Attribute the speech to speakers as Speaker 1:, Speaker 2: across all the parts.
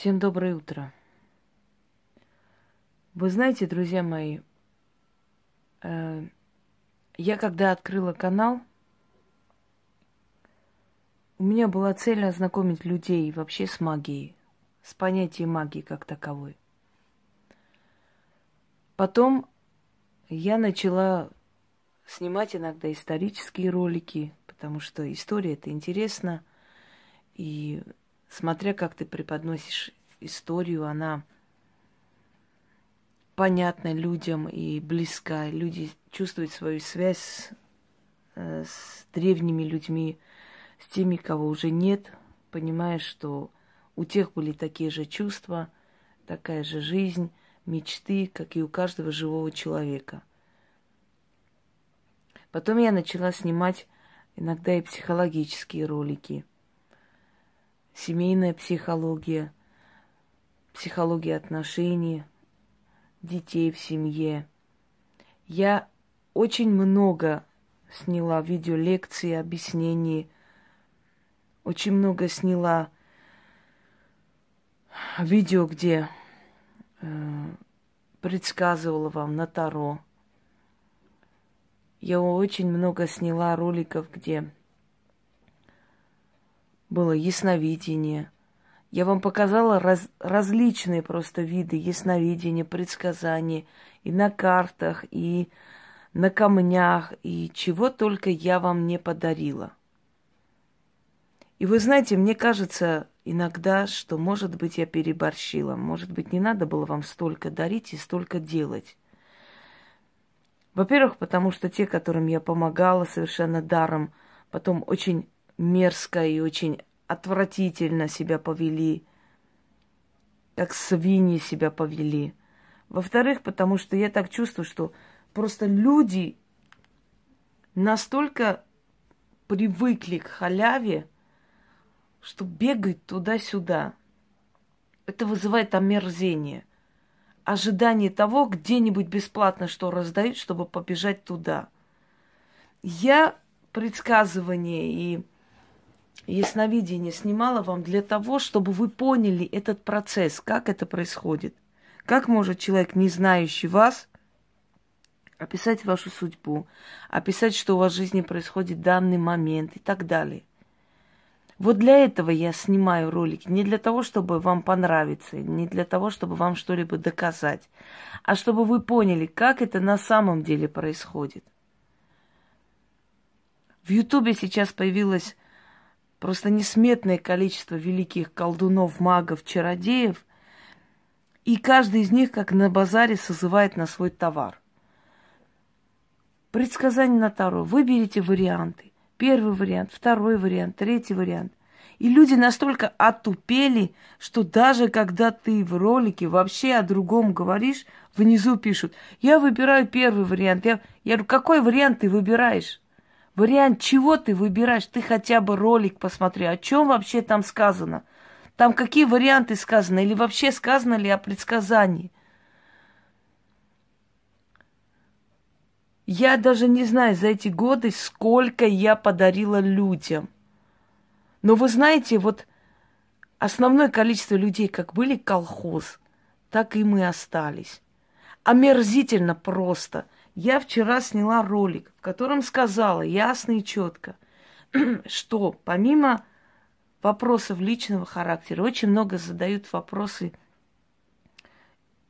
Speaker 1: Всем доброе утро. Вы знаете, друзья мои, э, я когда открыла канал, у меня была цель ознакомить людей вообще с магией, с понятием магии как таковой. Потом я начала снимать иногда исторические ролики, потому что история это интересно. И смотря как ты преподносишь историю, она понятна людям и близка. Люди чувствуют свою связь с, э, с древними людьми, с теми, кого уже нет, понимая, что у тех были такие же чувства, такая же жизнь, мечты, как и у каждого живого человека. Потом я начала снимать иногда и психологические ролики. Семейная психология, психология отношений, детей в семье. Я очень много сняла видеолекции, объяснений, очень много сняла видео, где э, предсказывала вам на Таро. Я очень много сняла роликов, где было ясновидение. Я вам показала раз, различные просто виды ясновидения, предсказаний и на картах, и на камнях, и чего только я вам не подарила. И вы знаете, мне кажется иногда, что, может быть, я переборщила. Может быть, не надо было вам столько дарить и столько делать. Во-первых, потому что те, которым я помогала совершенно даром, потом очень мерзко и очень отвратительно себя повели, как свиньи себя повели. Во-вторых, потому что я так чувствую, что просто люди настолько привыкли к халяве, что бегают туда-сюда. Это вызывает омерзение. Ожидание того, где-нибудь бесплатно что раздают, чтобы побежать туда. Я предсказывание и ясновидение снимала вам для того, чтобы вы поняли этот процесс, как это происходит. Как может человек, не знающий вас, описать вашу судьбу, описать, что у вас в жизни происходит в данный момент и так далее. Вот для этого я снимаю ролики, не для того, чтобы вам понравиться, не для того, чтобы вам что-либо доказать, а чтобы вы поняли, как это на самом деле происходит. В Ютубе сейчас появилось просто несметное количество великих колдунов, магов, чародеев, и каждый из них, как на базаре, созывает на свой товар. Предсказание на Таро. Выберите варианты. Первый вариант, второй вариант, третий вариант. И люди настолько отупели, что даже когда ты в ролике вообще о другом говоришь, внизу пишут, я выбираю первый вариант. Я, я говорю, какой вариант ты выбираешь? Вариант чего ты выбираешь? Ты хотя бы ролик посмотри, о чем вообще там сказано? Там какие варианты сказаны? Или вообще сказано ли о предсказании? Я даже не знаю за эти годы, сколько я подарила людям. Но вы знаете, вот основное количество людей как были колхоз, так и мы остались. Омерзительно просто. Я вчера сняла ролик, в котором сказала ясно и четко, что помимо вопросов личного характера, очень много задают вопросы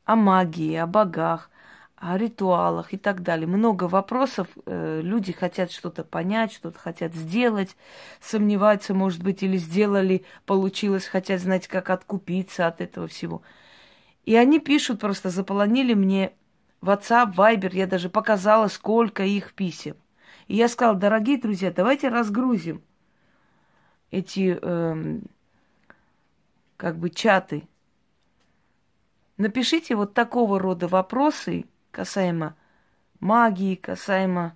Speaker 1: о магии, о богах, о ритуалах и так далее. Много вопросов. Э, люди хотят что-то понять, что-то хотят сделать, сомневаются, может быть, или сделали, получилось, хотят знать, как откупиться от этого всего. И они пишут, просто заполонили мне WhatsApp, Viber, я даже показала, сколько их писем. И я сказала, дорогие друзья, давайте разгрузим эти эм, как бы чаты. Напишите вот такого рода вопросы, касаемо магии, касаемо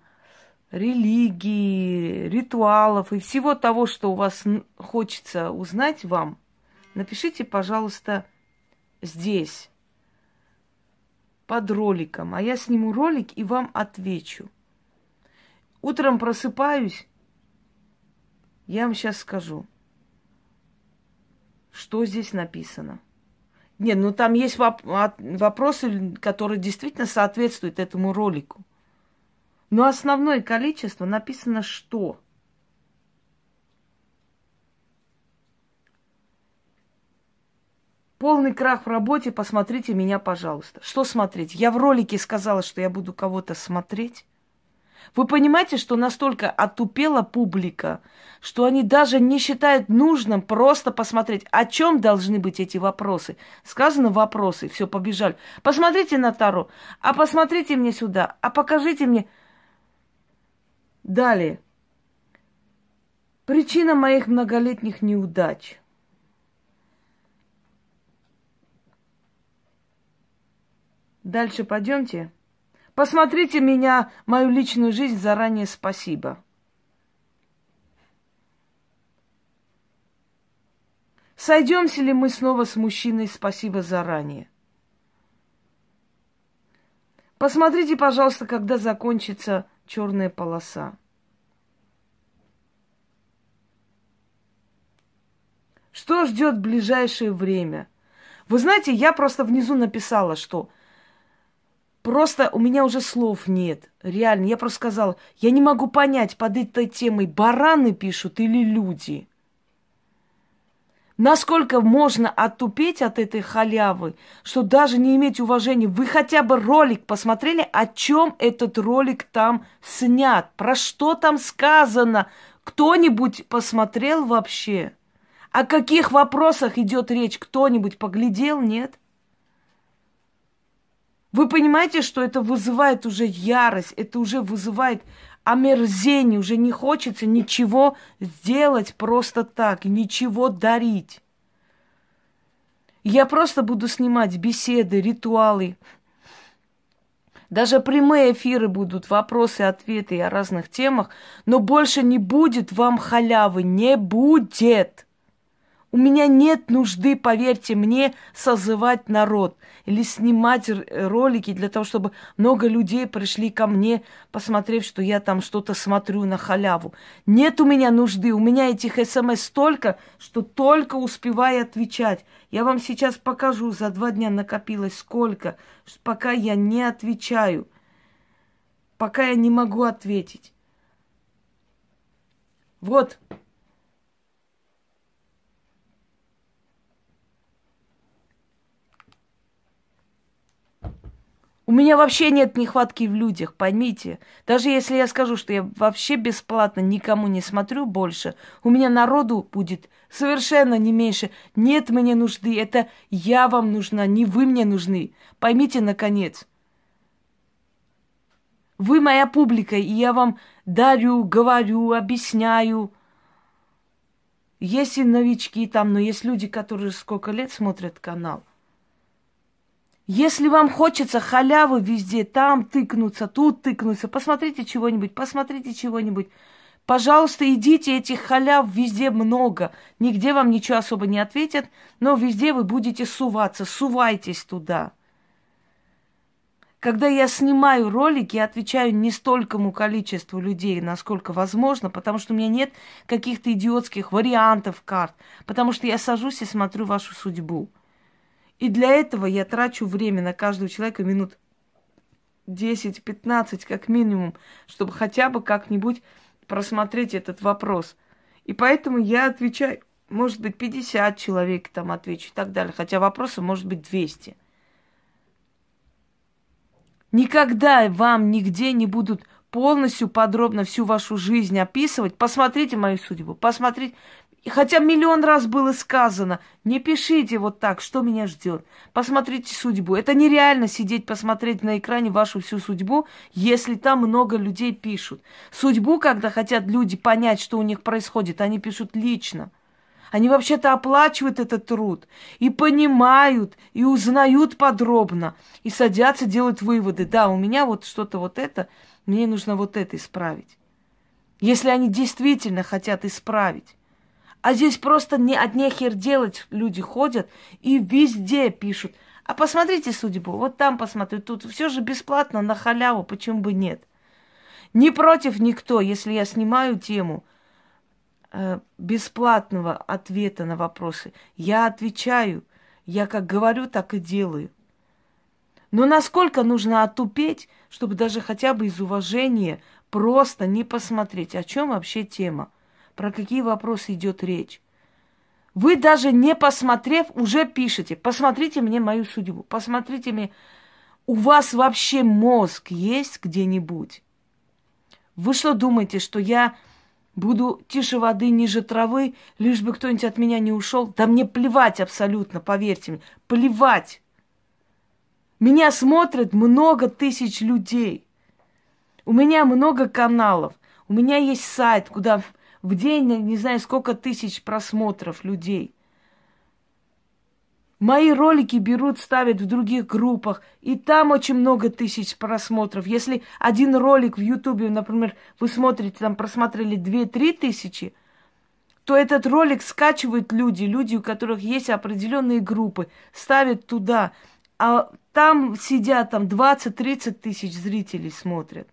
Speaker 1: религии, ритуалов и всего того, что у вас хочется узнать вам, напишите, пожалуйста, здесь, под роликом, а я сниму ролик и вам отвечу. Утром просыпаюсь, я вам сейчас скажу, что здесь написано. Нет, ну там есть воп- вопросы, которые действительно соответствуют этому ролику. Но основное количество написано что? Полный крах в работе, посмотрите меня, пожалуйста. Что смотреть? Я в ролике сказала, что я буду кого-то смотреть. Вы понимаете, что настолько отупела публика, что они даже не считают нужным просто посмотреть, о чем должны быть эти вопросы. Сказано вопросы, все, побежали. Посмотрите на Таро, а посмотрите мне сюда, а покажите мне. Далее. Причина моих многолетних неудач. Дальше пойдемте. Посмотрите меня, мою личную жизнь, заранее спасибо. Сойдемся ли мы снова с мужчиной, спасибо заранее. Посмотрите, пожалуйста, когда закончится черная полоса. Что ждет ближайшее время? Вы знаете, я просто внизу написала, что Просто у меня уже слов нет. Реально, я просто сказала, я не могу понять под этой темой, бараны пишут или люди. Насколько можно оттупеть от этой халявы, что даже не иметь уважения. Вы хотя бы ролик посмотрели, о чем этот ролик там снят, про что там сказано. Кто-нибудь посмотрел вообще? О каких вопросах идет речь? Кто-нибудь поглядел? Нет? Вы понимаете, что это вызывает уже ярость, это уже вызывает омерзение, уже не хочется ничего сделать просто так, ничего дарить. Я просто буду снимать беседы, ритуалы. Даже прямые эфиры будут, вопросы, ответы о разных темах, но больше не будет вам халявы, не будет. У меня нет нужды, поверьте мне, созывать народ или снимать ролики для того, чтобы много людей пришли ко мне, посмотрев, что я там что-то смотрю на халяву. Нет у меня нужды, у меня этих смс столько, что только успеваю отвечать. Я вам сейчас покажу, за два дня накопилось сколько, пока я не отвечаю, пока я не могу ответить. Вот, У меня вообще нет нехватки в людях, поймите. Даже если я скажу, что я вообще бесплатно никому не смотрю больше, у меня народу будет совершенно не меньше. Нет мне нужды, это я вам нужна, не вы мне нужны. Поймите, наконец. Вы моя публика, и я вам дарю, говорю, объясняю. Есть и новички там, но есть люди, которые сколько лет смотрят канал – если вам хочется халявы везде, там тыкнуться, тут тыкнуться, посмотрите чего-нибудь, посмотрите чего-нибудь. Пожалуйста, идите, этих халяв везде много. Нигде вам ничего особо не ответят, но везде вы будете суваться, сувайтесь туда. Когда я снимаю ролики, я отвечаю не столькому количеству людей, насколько возможно, потому что у меня нет каких-то идиотских вариантов карт, потому что я сажусь и смотрю вашу судьбу. И для этого я трачу время на каждого человека минут 10-15 как минимум, чтобы хотя бы как-нибудь просмотреть этот вопрос. И поэтому я отвечаю, может быть, 50 человек там отвечу и так далее. Хотя вопросов может быть 200. Никогда вам нигде не будут полностью подробно всю вашу жизнь описывать. Посмотрите мою судьбу, посмотрите. И хотя миллион раз было сказано, не пишите вот так, что меня ждет. Посмотрите судьбу. Это нереально сидеть, посмотреть на экране вашу всю судьбу, если там много людей пишут. Судьбу, когда хотят люди понять, что у них происходит, они пишут лично. Они вообще-то оплачивают этот труд и понимают, и узнают подробно, и садятся, делают выводы. Да, у меня вот что-то вот это, мне нужно вот это исправить. Если они действительно хотят исправить. А здесь просто не от нехер делать люди ходят и везде пишут. А посмотрите судьбу, вот там посмотрю, тут все же бесплатно, на халяву, почему бы нет? Не против никто, если я снимаю тему э, бесплатного ответа на вопросы. Я отвечаю. Я как говорю, так и делаю. Но насколько нужно отупеть, чтобы даже хотя бы из уважения просто не посмотреть, о чем вообще тема, про какие вопросы идет речь. Вы даже не посмотрев, уже пишете, посмотрите мне мою судьбу, посмотрите мне, у вас вообще мозг есть где-нибудь? Вы что думаете, что я буду тише воды, ниже травы, лишь бы кто-нибудь от меня не ушел? Да мне плевать абсолютно, поверьте мне, плевать. Меня смотрят много тысяч людей. У меня много каналов. У меня есть сайт, куда в день, не знаю, сколько тысяч просмотров людей. Мои ролики берут, ставят в других группах, и там очень много тысяч просмотров. Если один ролик в Ютубе, например, вы смотрите, там просмотрели 2-3 тысячи, то этот ролик скачивают люди, люди, у которых есть определенные группы, ставят туда, а там сидят там 20-30 тысяч зрителей смотрят.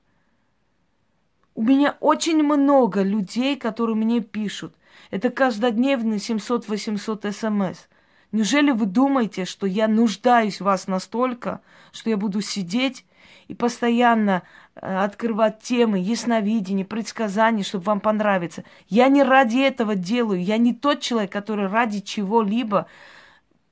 Speaker 1: У меня очень много людей, которые мне пишут. Это каждодневные 700-800 смс. Неужели вы думаете, что я нуждаюсь в вас настолько, что я буду сидеть и постоянно э, открывать темы, ясновидения, предсказаний, чтобы вам понравиться? Я не ради этого делаю. Я не тот человек, который ради чего-либо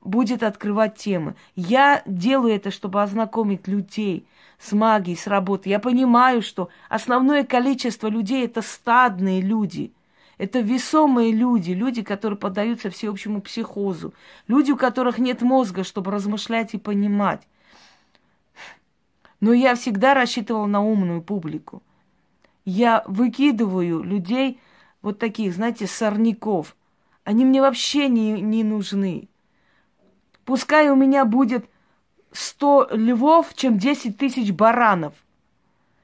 Speaker 1: будет открывать темы. Я делаю это, чтобы ознакомить людей с магией, с работой. Я понимаю, что основное количество людей это стадные люди. Это весомые люди, люди, которые поддаются всеобщему психозу, люди, у которых нет мозга, чтобы размышлять и понимать. Но я всегда рассчитывала на умную публику. Я выкидываю людей, вот таких, знаете, сорняков. Они мне вообще не, не нужны. Пускай у меня будет сто львов, чем десять тысяч баранов.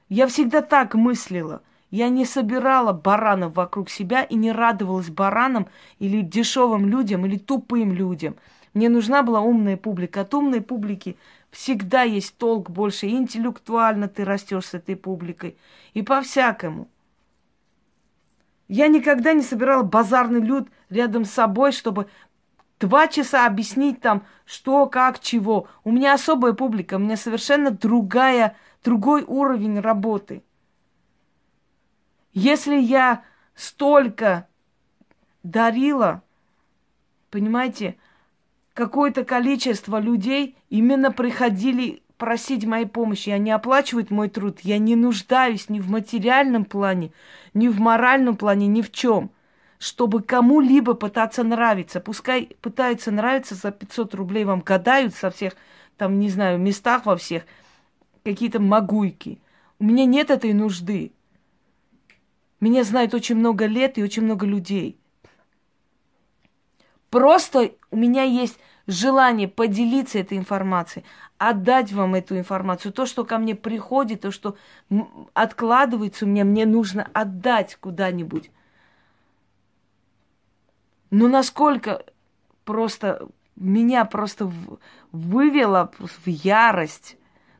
Speaker 1: Я всегда так мыслила. Я не собирала баранов вокруг себя и не радовалась баранам или дешевым людям, или тупым людям. Мне нужна была умная публика. От умной публики всегда есть толк больше. И интеллектуально ты растешь с этой публикой. И по-всякому. Я никогда не собирала базарный люд рядом с собой, чтобы два часа объяснить там, что, как, чего. У меня особая публика, у меня совершенно другая, другой уровень работы. Если я столько дарила, понимаете, какое-то количество людей именно приходили просить моей помощи, они оплачивают мой труд, я не нуждаюсь ни в материальном плане, ни в моральном плане, ни в чем, чтобы кому-либо пытаться нравиться. Пускай пытаются нравиться за 500 рублей, вам гадают со всех, там, не знаю, местах во всех, какие-то могуйки. У меня нет этой нужды. Меня знает очень много лет и очень много людей. Просто у меня есть желание поделиться этой информацией, отдать вам эту информацию. То, что ко мне приходит, то, что откладывается у меня, мне нужно отдать куда-нибудь. Но насколько просто меня просто вывело в ярость,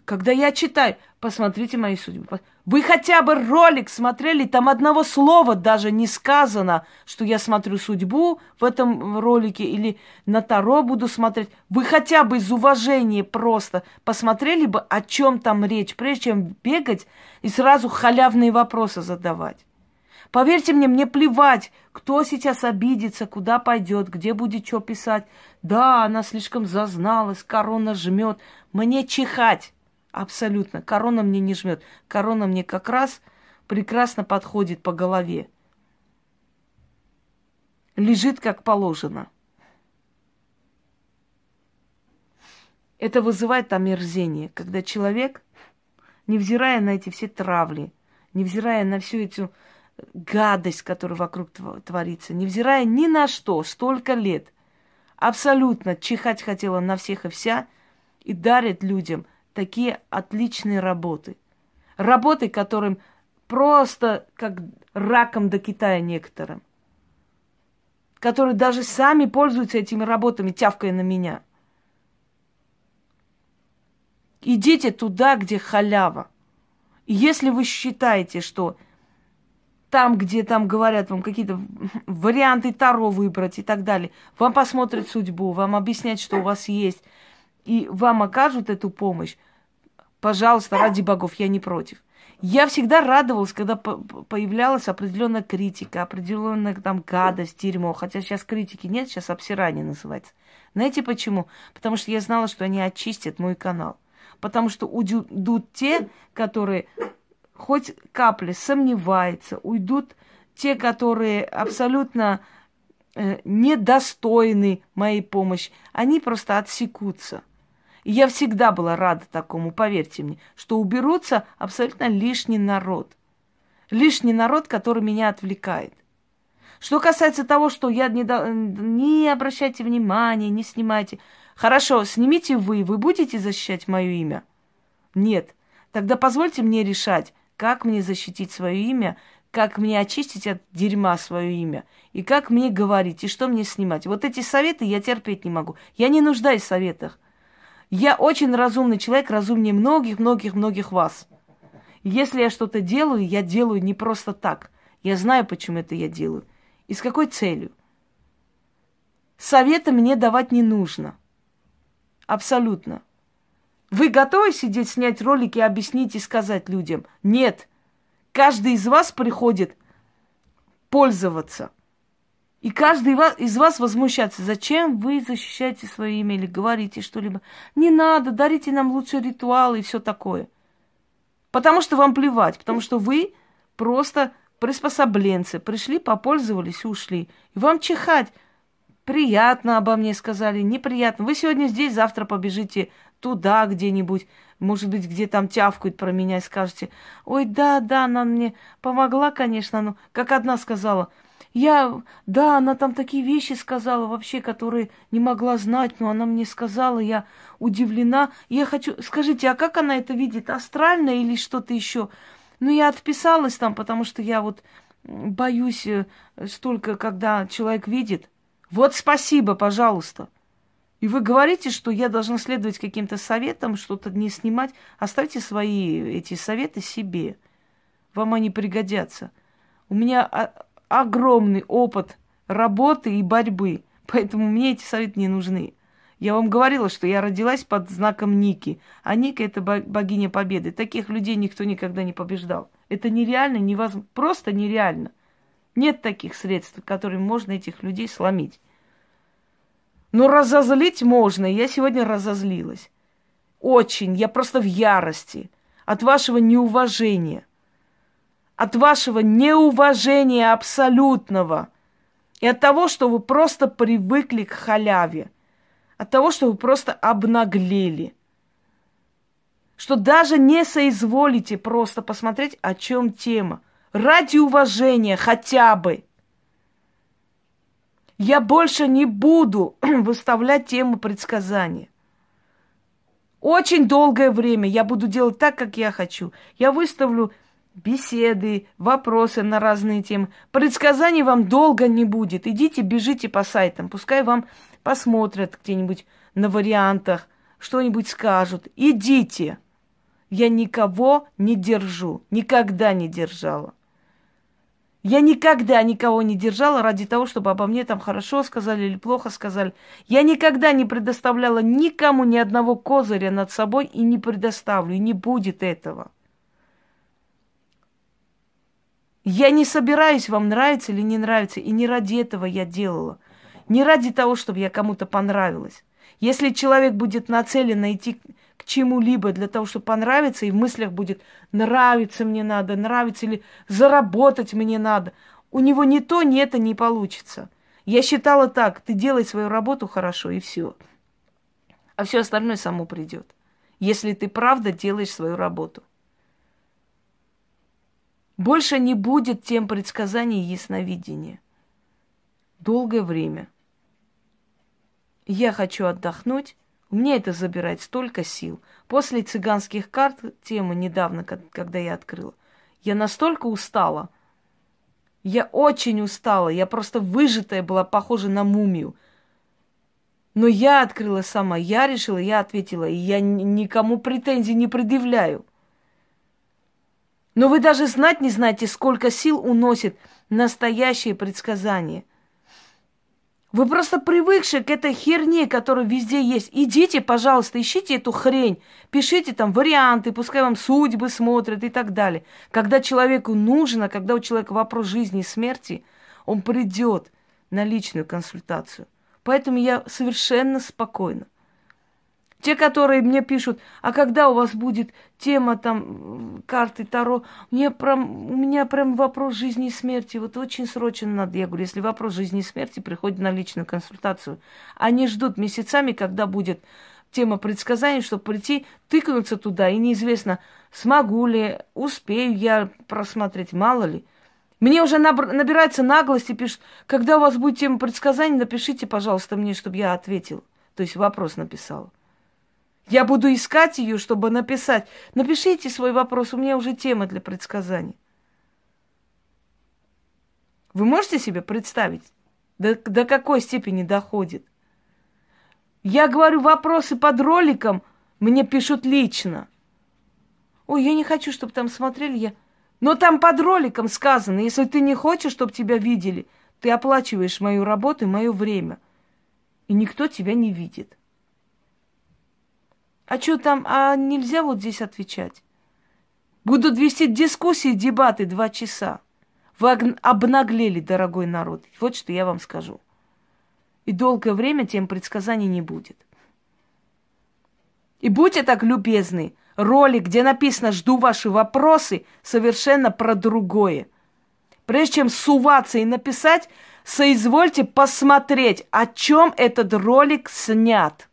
Speaker 1: когда я читаю, посмотрите мои судьбы, вы хотя бы ролик смотрели, там одного слова даже не сказано, что я смотрю судьбу в этом ролике или на Таро буду смотреть. Вы хотя бы из уважения просто посмотрели бы, о чем там речь, прежде чем бегать и сразу халявные вопросы задавать. Поверьте мне, мне плевать, кто сейчас обидится, куда пойдет, где будет что писать. Да, она слишком зазналась, корона жмет. Мне чихать. Абсолютно. Корона мне не жмет. Корона мне как раз прекрасно подходит по голове. Лежит как положено. Это вызывает омерзение, когда человек, невзирая на эти все травли, невзирая на всю эту гадость, которая вокруг творится, невзирая ни на что, столько лет, абсолютно чихать хотела на всех и вся и дарит людям – такие отличные работы. Работы, которым просто как раком до Китая некоторым. Которые даже сами пользуются этими работами, тявкая на меня. Идите туда, где халява. И если вы считаете, что там, где там говорят вам какие-то варианты Таро выбрать и так далее. Вам посмотрят судьбу, вам объяснят, что у вас есть, и вам окажут эту помощь. Пожалуйста, ради богов, я не против. Я всегда радовалась, когда появлялась определенная критика, определенная там гадость, дерьмо. Хотя сейчас критики нет, сейчас обсирание называется. Знаете почему? Потому что я знала, что они очистят мой канал. Потому что уйдут те, которые хоть капли сомневаются, уйдут те, которые абсолютно э, недостойны моей помощи. Они просто отсекутся. И я всегда была рада такому, поверьте мне, что уберутся абсолютно лишний народ. Лишний народ, который меня отвлекает. Что касается того, что я не, до... не обращайте внимания, не снимайте. Хорошо, снимите вы, вы будете защищать мое имя? Нет. Тогда позвольте мне решать, как мне защитить свое имя, как мне очистить от дерьма свое имя, и как мне говорить, и что мне снимать. Вот эти советы я терпеть не могу. Я не нуждаюсь в советах. Я очень разумный человек, разумнее многих-многих-многих вас. Если я что-то делаю, я делаю не просто так. Я знаю, почему это я делаю. И с какой целью. Совета мне давать не нужно. Абсолютно. Вы готовы сидеть, снять ролики, объяснить и сказать людям? Нет. Каждый из вас приходит пользоваться. И каждый из вас возмущается, зачем вы защищаете свое имя или говорите что-либо. Не надо, дарите нам лучше ритуалы и все такое. Потому что вам плевать, потому что вы просто приспособленцы. Пришли, попользовались ушли. И вам чихать. Приятно обо мне сказали, неприятно. Вы сегодня здесь, завтра побежите туда где-нибудь. Может быть, где там тявкают про меня и скажете, ой, да, да, она мне помогла, конечно, но, как одна сказала – я, да, она там такие вещи сказала вообще, которые не могла знать, но она мне сказала, я удивлена. Я хочу, скажите, а как она это видит, астрально или что-то еще? Ну, я отписалась там, потому что я вот боюсь э, столько, когда человек видит. Вот спасибо, пожалуйста. И вы говорите, что я должна следовать каким-то советам, что-то не снимать. Оставьте свои эти советы себе. Вам они пригодятся. У меня огромный опыт работы и борьбы, поэтому мне эти советы не нужны. Я вам говорила, что я родилась под знаком Ники, а Ника – это богиня победы. Таких людей никто никогда не побеждал. Это нереально, невозможно, просто нереально. Нет таких средств, которыми можно этих людей сломить. Но разозлить можно. Я сегодня разозлилась. Очень. Я просто в ярости от вашего неуважения от вашего неуважения абсолютного и от того, что вы просто привыкли к халяве, от того, что вы просто обнаглели, что даже не соизволите просто посмотреть, о чем тема, ради уважения хотя бы. Я больше не буду выставлять тему предсказания. Очень долгое время я буду делать так, как я хочу. Я выставлю беседы, вопросы на разные темы. Предсказаний вам долго не будет. Идите, бежите по сайтам. Пускай вам посмотрят где-нибудь на вариантах, что-нибудь скажут. Идите. Я никого не держу. Никогда не держала. Я никогда никого не держала ради того, чтобы обо мне там хорошо сказали или плохо сказали. Я никогда не предоставляла никому ни одного козыря над собой и не предоставлю, и не будет этого. Я не собираюсь вам нравится или не нравится, и не ради этого я делала. Не ради того, чтобы я кому-то понравилась. Если человек будет нацелен идти чему-либо для того, чтобы понравиться, и в мыслях будет нравится мне надо, нравится или заработать мне надо, у него ни то, ни это не получится. Я считала так, ты делай свою работу хорошо, и все. А все остальное само придет. Если ты правда делаешь свою работу. Больше не будет тем предсказаний и ясновидения. Долгое время. Я хочу отдохнуть. У меня это забирает столько сил. После цыганских карт, темы недавно, когда я открыла, я настолько устала. Я очень устала. Я просто выжатая была, похожа на мумию. Но я открыла сама, я решила, я ответила, и я никому претензий не предъявляю. Но вы даже знать не знаете, сколько сил уносит настоящее предсказание. Вы просто привыкшие к этой херне, которая везде есть. Идите, пожалуйста, ищите эту хрень, пишите там варианты, пускай вам судьбы смотрят и так далее. Когда человеку нужно, когда у человека вопрос жизни и смерти, он придет на личную консультацию. Поэтому я совершенно спокойна. Те, которые мне пишут, а когда у вас будет тема там карты Таро, мне прям, у меня прям вопрос жизни и смерти, вот очень срочно надо. Я говорю, если вопрос жизни и смерти, приходит на личную консультацию. Они ждут месяцами, когда будет тема предсказаний, чтобы прийти, тыкнуться туда, и неизвестно, смогу ли, успею я просмотреть, мало ли. Мне уже набирается наглости, пишут, когда у вас будет тема предсказаний, напишите, пожалуйста, мне, чтобы я ответил. То есть вопрос написала. Я буду искать ее, чтобы написать. Напишите свой вопрос, у меня уже тема для предсказаний. Вы можете себе представить, до, до какой степени доходит? Я говорю вопросы под роликом, мне пишут лично. Ой, я не хочу, чтобы там смотрели, я... Но там под роликом сказано, если ты не хочешь, чтобы тебя видели, ты оплачиваешь мою работу и мое время. И никто тебя не видит. А что там, а нельзя вот здесь отвечать? Будут вести дискуссии, дебаты два часа. Вы обнаглели, дорогой народ. Вот что я вам скажу. И долгое время тем предсказаний не будет. И будьте так любезны, ролик, где написано «Жду ваши вопросы», совершенно про другое. Прежде чем суваться и написать, соизвольте посмотреть, о чем этот ролик снят.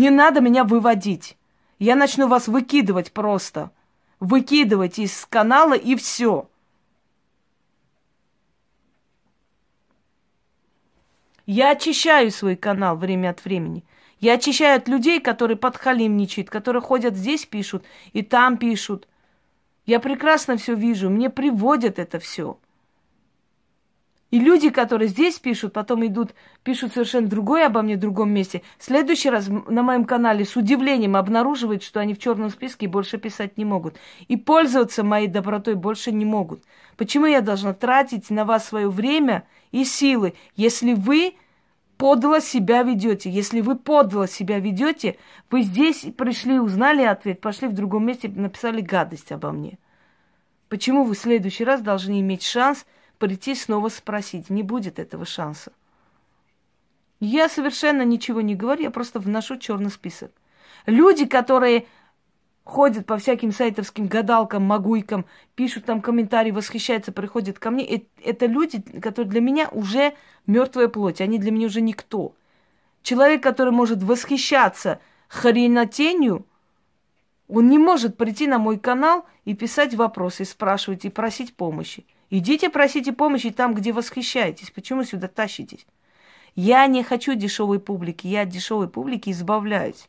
Speaker 1: Не надо меня выводить. Я начну вас выкидывать просто. Выкидывать из канала и все. Я очищаю свой канал время от времени. Я очищаю от людей, которые подхалимничают, которые ходят здесь, пишут, и там пишут. Я прекрасно все вижу, мне приводят это все. И люди, которые здесь пишут, потом идут, пишут совершенно другое обо мне в другом месте. В следующий раз на моем канале с удивлением обнаруживают, что они в черном списке больше писать не могут. И пользоваться моей добротой больше не могут. Почему я должна тратить на вас свое время и силы, если вы подло себя ведете? Если вы подло себя ведете, вы здесь пришли, узнали ответ, пошли в другом месте, написали гадость обо мне. Почему вы в следующий раз должны иметь шанс – прийти снова спросить. Не будет этого шанса. Я совершенно ничего не говорю, я просто вношу черный список. Люди, которые ходят по всяким сайтовским гадалкам, магуйкам, пишут там комментарии, восхищаются, приходят ко мне, это люди, которые для меня уже мертвая плоть, они для меня уже никто. Человек, который может восхищаться хренотенью, он не может прийти на мой канал и писать вопросы, спрашивать и просить помощи. Идите просите помощи там, где восхищаетесь. Почему сюда тащитесь? Я не хочу дешевой публики, я от дешевой публики избавляюсь.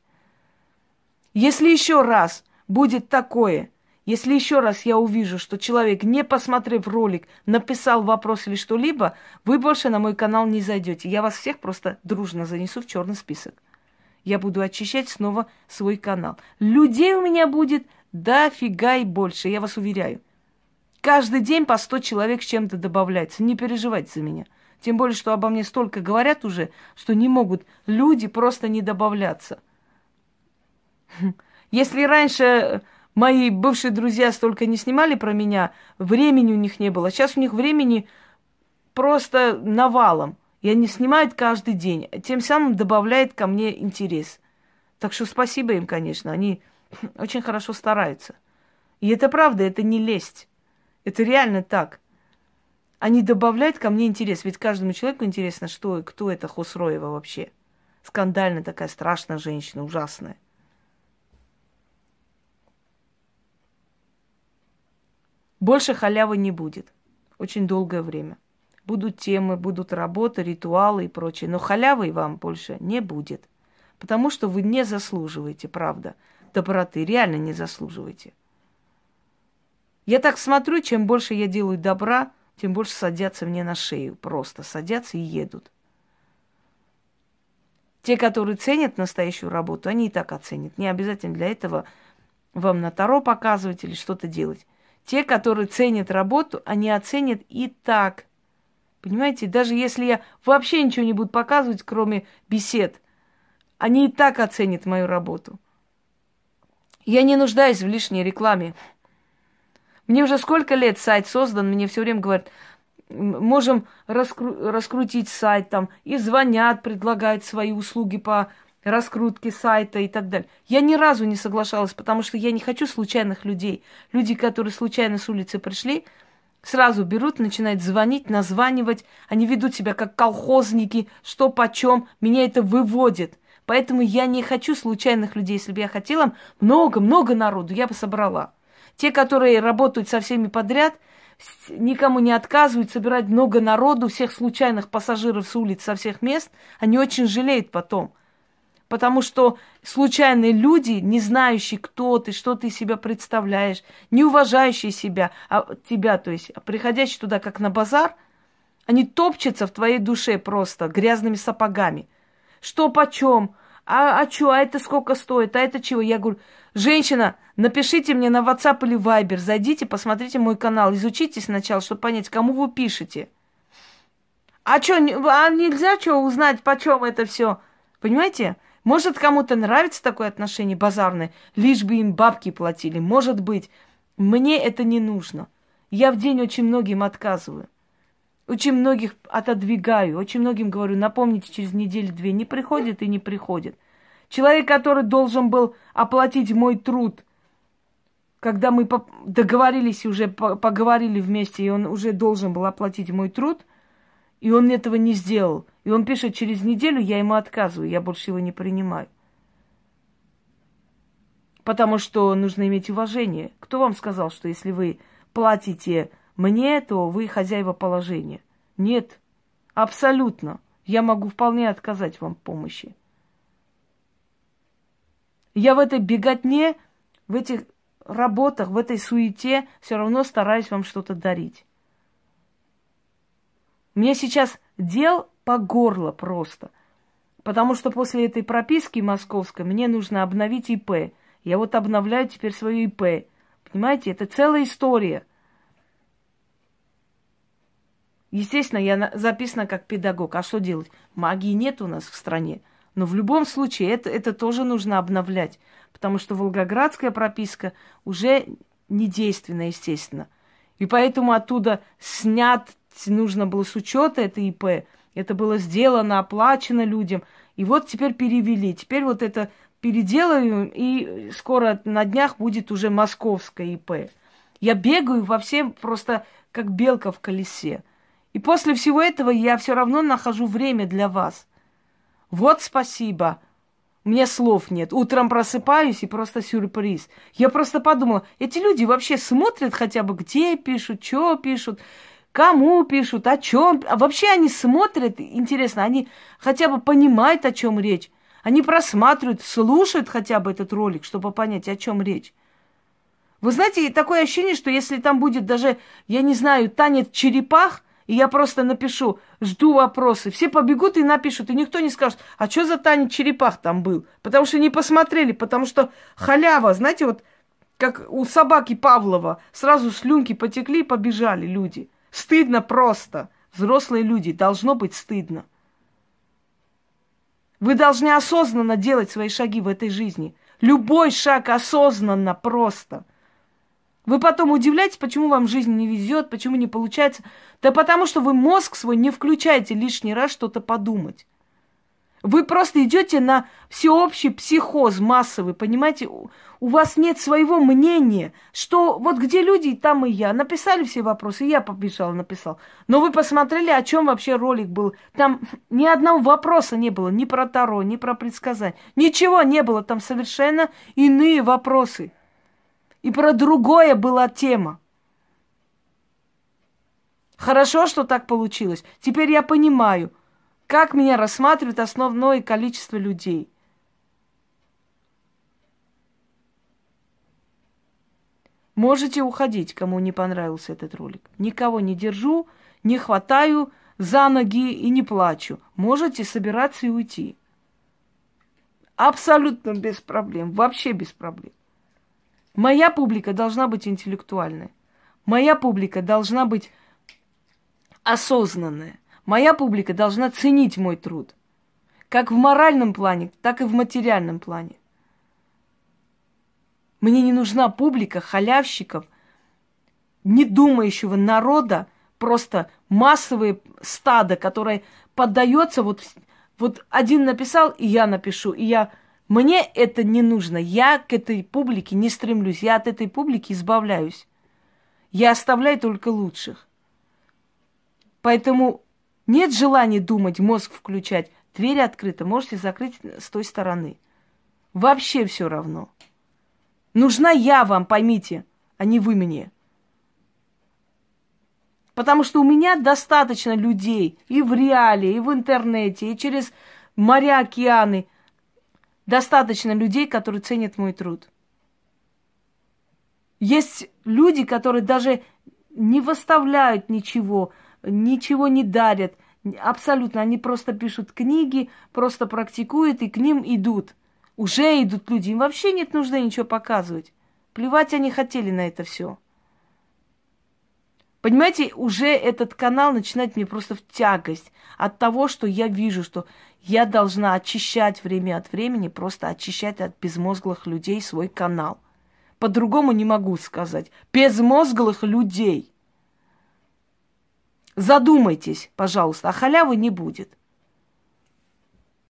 Speaker 1: Если еще раз будет такое, если еще раз я увижу, что человек, не посмотрев ролик, написал вопрос или что-либо, вы больше на мой канал не зайдете. Я вас всех просто дружно занесу в черный список. Я буду очищать снова свой канал. Людей у меня будет дофига и больше, я вас уверяю. Каждый день по 100 человек с чем-то добавляется. Не переживайте за меня. Тем более, что обо мне столько говорят уже, что не могут люди просто не добавляться. Если раньше мои бывшие друзья столько не снимали про меня, времени у них не было. Сейчас у них времени просто навалом. И они снимают каждый день. Тем самым добавляет ко мне интерес. Так что спасибо им, конечно. Они очень хорошо стараются. И это правда, это не лесть. Это реально так. Они добавляют ко мне интерес. Ведь каждому человеку интересно, что, кто это Хосроева вообще. Скандальная такая страшная женщина, ужасная. Больше халявы не будет. Очень долгое время. Будут темы, будут работы, ритуалы и прочее. Но халявы вам больше не будет. Потому что вы не заслуживаете, правда, доброты. Реально не заслуживаете. Я так смотрю, чем больше я делаю добра, тем больше садятся мне на шею. Просто садятся и едут. Те, которые ценят настоящую работу, они и так оценят. Не обязательно для этого вам на Таро показывать или что-то делать. Те, которые ценят работу, они оценят и так. Понимаете, даже если я вообще ничего не буду показывать, кроме бесед, они и так оценят мою работу. Я не нуждаюсь в лишней рекламе. Мне уже сколько лет сайт создан, мне все время говорят, можем раскру- раскрутить сайт там, и звонят, предлагают свои услуги по раскрутке сайта и так далее. Я ни разу не соглашалась, потому что я не хочу случайных людей. Люди, которые случайно с улицы пришли, сразу берут, начинают звонить, названивать. Они ведут себя как колхозники, что почем. Меня это выводит. Поэтому я не хочу случайных людей. Если бы я хотела много-много народу, я бы собрала. Те, которые работают со всеми подряд, никому не отказывают, собирать много народу, всех случайных пассажиров с улиц, со всех мест, они очень жалеют потом. Потому что случайные люди, не знающие, кто ты, что ты себя представляешь, не уважающие себя, а тебя, то есть приходящие туда как на базар, они топчутся в твоей душе просто грязными сапогами. Что почем? А, а что? А это сколько стоит? А это чего? Я говорю, женщина, напишите мне на WhatsApp или Viber, зайдите, посмотрите мой канал, изучите сначала, чтобы понять, кому вы пишете. А что, а нельзя что узнать, почем это все? Понимаете? Может, кому-то нравится такое отношение базарное, лишь бы им бабки платили. Может быть. Мне это не нужно. Я в день очень многим отказываю. Очень многих отодвигаю. Очень многим говорю, напомните через неделю-две. Не приходит и не приходит. Человек, который должен был оплатить мой труд, когда мы договорились и уже поговорили вместе, и он уже должен был оплатить мой труд, и он этого не сделал. И он пишет, через неделю я ему отказываю, я больше его не принимаю. Потому что нужно иметь уважение. Кто вам сказал, что если вы платите мне, то вы хозяева положения? Нет, абсолютно. Я могу вполне отказать вам помощи. Я в этой беготне, в этих работах, в этой суете все равно стараюсь вам что-то дарить. Мне сейчас дел по горло просто. Потому что после этой прописки московской мне нужно обновить ИП. Я вот обновляю теперь свою ИП. Понимаете, это целая история. Естественно, я записана как педагог. А что делать? Магии нет у нас в стране. Но в любом случае это, это тоже нужно обновлять. Потому что волгоградская прописка уже не действенна, естественно. И поэтому оттуда снят нужно было с учета это ИП. Это было сделано, оплачено людям. И вот теперь перевели. Теперь вот это переделаю, и скоро на днях будет уже московское ИП. Я бегаю во всем просто как белка в колесе. И после всего этого я все равно нахожу время для вас. Вот спасибо. Меня слов нет. Утром просыпаюсь и просто сюрприз. Я просто подумала, эти люди вообще смотрят хотя бы, где пишут, что пишут кому пишут, о чем. А вообще они смотрят, интересно, они хотя бы понимают, о чем речь. Они просматривают, слушают хотя бы этот ролик, чтобы понять, о чем речь. Вы знаете, такое ощущение, что если там будет даже, я не знаю, танец черепах, я просто напишу, жду вопросы, все побегут и напишут, и никто не скажет, а что за танец черепах там был? Потому что не посмотрели, потому что халява, знаете, вот как у собаки Павлова, сразу слюнки потекли и побежали люди – Стыдно просто. Взрослые люди, должно быть стыдно. Вы должны осознанно делать свои шаги в этой жизни. Любой шаг осознанно просто. Вы потом удивляетесь, почему вам жизнь не везет, почему не получается. Да потому что вы мозг свой не включаете лишний раз что-то подумать. Вы просто идете на всеобщий психоз массовый, понимаете? У вас нет своего мнения, что вот где люди, там и я. Написали все вопросы, я побежал, написал. Но вы посмотрели, о чем вообще ролик был. Там ни одного вопроса не было, ни про Таро, ни про предсказания. Ничего не было, там совершенно иные вопросы. И про другое была тема. Хорошо, что так получилось. Теперь я понимаю – как меня рассматривает основное количество людей? Можете уходить, кому не понравился этот ролик. Никого не держу, не хватаю за ноги и не плачу. Можете собираться и уйти. Абсолютно без проблем, вообще без проблем. Моя публика должна быть интеллектуальная. Моя публика должна быть осознанная. Моя публика должна ценить мой труд. Как в моральном плане, так и в материальном плане. Мне не нужна публика халявщиков, не думающего народа, просто массовые стадо, которое поддается вот, вот один написал, и я напишу, и я... Мне это не нужно. Я к этой публике не стремлюсь. Я от этой публики избавляюсь. Я оставляю только лучших. Поэтому нет желания думать, мозг включать. Дверь открыта, можете закрыть с той стороны. Вообще все равно. Нужна я вам, поймите, а не вы мне. Потому что у меня достаточно людей и в реале, и в интернете, и через моря, океаны. Достаточно людей, которые ценят мой труд. Есть люди, которые даже не выставляют ничего, ничего не дарят. Абсолютно. Они просто пишут книги, просто практикуют и к ним идут. Уже идут люди. Им вообще нет нужды ничего показывать. Плевать они хотели на это все. Понимаете, уже этот канал начинает мне просто в тягость от того, что я вижу, что я должна очищать время от времени, просто очищать от безмозглых людей свой канал. По-другому не могу сказать. Безмозглых людей. Задумайтесь, пожалуйста, а халявы не будет.